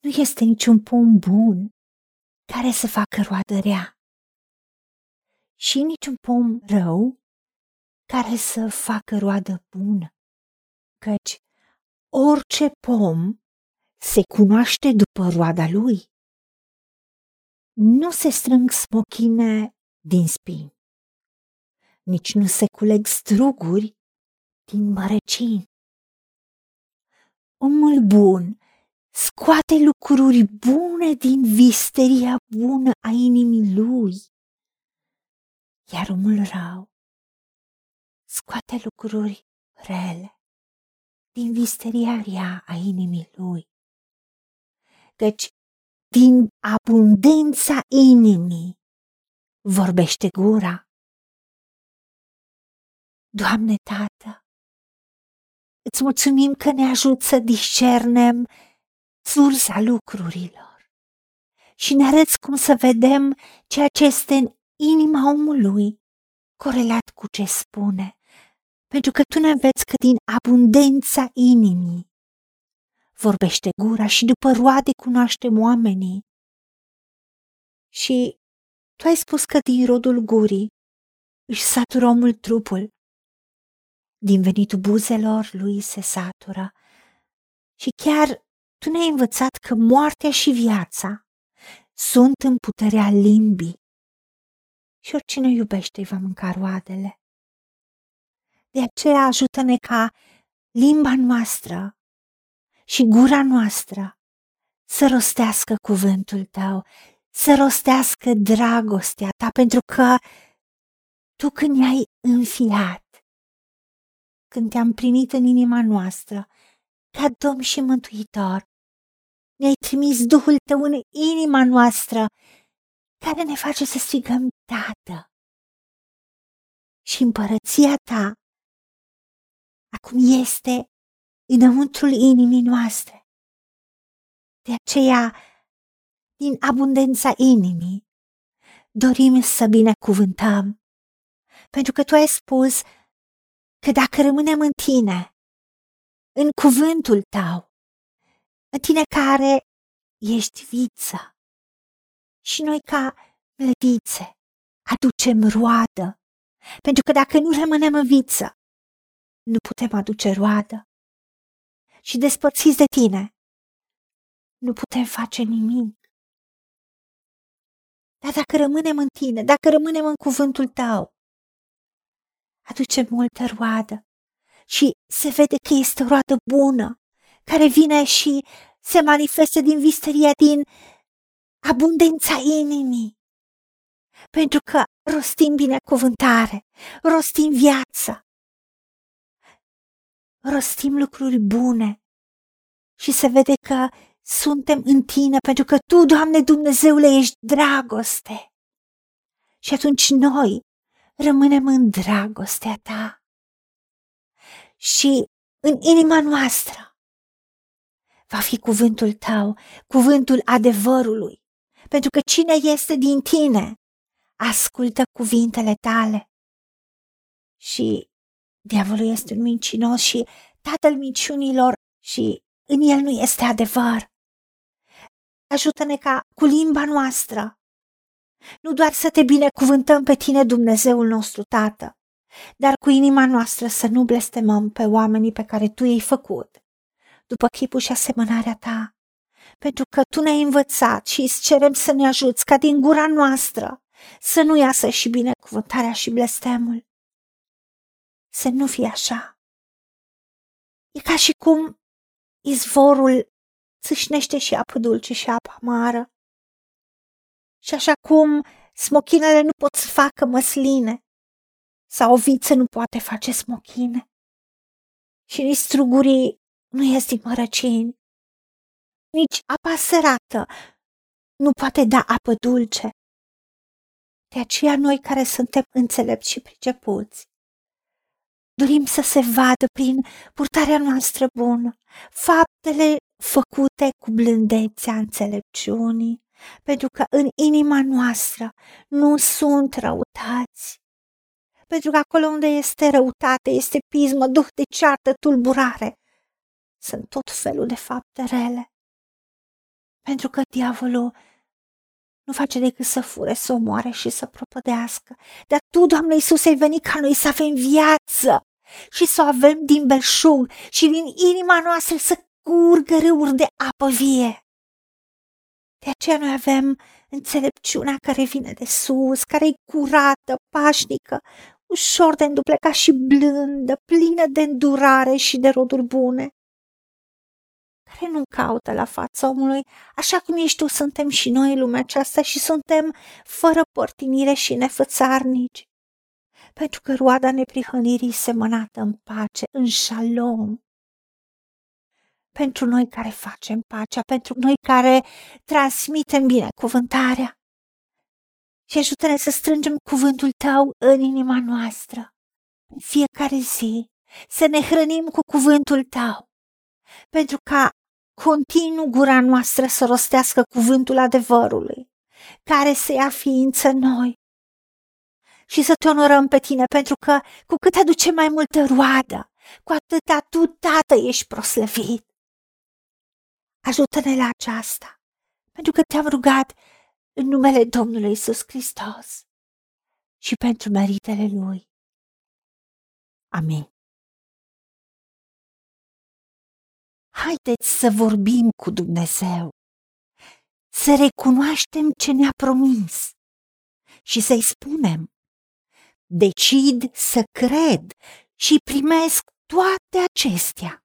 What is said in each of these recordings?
Nu este niciun pom bun care să facă roadă rea și niciun pom rău care să facă roadă bună, căci orice pom se cunoaște după roada lui. Nu se strâng smochine din spini, nici nu se culeg struguri din mărăcini. Omul bun scoate lucruri bune din visteria bună a inimii lui, iar omul rău scoate lucruri rele din visteria rea a inimii lui. Căci din abundența inimii vorbește gura. Doamne Tată, îți mulțumim că ne ajut să discernem sursa lucrurilor. Și ne arăți cum să vedem ceea ce este în inima omului corelat cu ce spune. Pentru că tu ne înveți că din abundența inimii vorbește gura și după roade cunoaștem oamenii. Și tu ai spus că din rodul gurii își satură omul trupul, din venitul buzelor lui se satură. Și chiar tu ne-ai învățat că moartea și viața sunt în puterea limbii și oricine iubește îi va mânca roadele. De aceea ajută-ne ca limba noastră și gura noastră să rostească cuvântul tău, să rostească dragostea ta, pentru că tu când i-ai înfiat, când te-am primit în inima noastră, ca Domn și Mântuitor, ne-ai trimis Duhul tău în inima noastră, care ne face să strigăm Tată. Și împărăția ta acum este înăuntrul inimii noastre. De aceea, din abundența inimii, dorim să binecuvântăm, pentru că tu ai spus că dacă rămânem în tine, în cuvântul tău, în tine care ești viță și noi ca mlădițe aducem roadă, pentru că dacă nu rămânem în viță, nu putem aduce roadă. Și despărțiți de tine, nu putem face nimic. Dar dacă rămânem în tine, dacă rămânem în cuvântul tău, aduce multă roadă și se vede că este o roadă bună, care vine și se manifestă din visteria, din abundența inimii. Pentru că rostim binecuvântare, rostim viață, rostim lucruri bune și se vede că suntem în tine pentru că tu, Doamne Dumnezeule, ești dragoste. Și atunci noi rămânem în dragostea ta. Și în inima noastră va fi cuvântul tău, cuvântul adevărului, pentru că cine este din tine ascultă cuvintele tale. Și Diavolul este un mincinos și tatăl minciunilor și în el nu este adevăr. Ajută-ne ca cu limba noastră nu doar să te binecuvântăm pe tine, Dumnezeul nostru, Tată, dar cu inima noastră să nu blestemăm pe oamenii pe care tu i-ai făcut, după chipul și asemănarea ta, pentru că tu ne-ai învățat și îți cerem să ne ajuți ca din gura noastră să nu iasă și binecuvântarea și blestemul, să nu fie așa. E ca și cum izvorul țâșnește și apă dulce și apă amară. Și așa cum smochinele nu pot să facă măsline sau o viță nu poate face smochine și nici strugurii nu ies din mărăcini, nici apa sărată nu poate da apă dulce. De aceea noi care suntem înțelepți și pricepuți, Dorim să se vadă prin purtarea noastră bună, faptele făcute cu blândețea înțelepciunii, pentru că în inima noastră nu sunt răutați. Pentru că acolo unde este răutate, este pismă, duh de ceartă, tulburare, sunt tot felul de fapte rele. Pentru că diavolul nu face decât să fure, să omoare și să propădească. Dar Tu, Doamne Iisus, ai venit ca noi să avem viață și să o avem din belșug și din inima noastră să curgă râuri de apă vie. De aceea noi avem înțelepciunea care vine de sus, care e curată, pașnică, ușor de înduplecat și blândă, plină de îndurare și de roduri bune, care nu caută la fața omului, așa cum ești tu, suntem și noi în lumea aceasta și suntem fără părtinire și nefățarnici. Pentru că roada neprihănirii semănată în pace, în șalom, pentru noi care facem pacea, pentru noi care transmitem binecuvântarea. Și ajută-ne să strângem cuvântul tău în inima noastră, în fiecare zi, să ne hrănim cu cuvântul tău, pentru ca continuu gura noastră să rostească cuvântul adevărului, care să ia ființă noi. Și să te onorăm pe tine, pentru că cu cât aduce mai multă roadă, cu atâta tu, Tată, ești proslăvit. Ajută-ne la aceasta, pentru că te-am rugat în numele Domnului Isus Hristos și pentru meritele Lui. Amin. Haideți să vorbim cu Dumnezeu, să recunoaștem ce ne-a promis și să-i spunem, decid să cred și primesc toate acestea.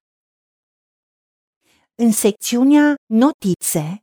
În secțiunea Notițe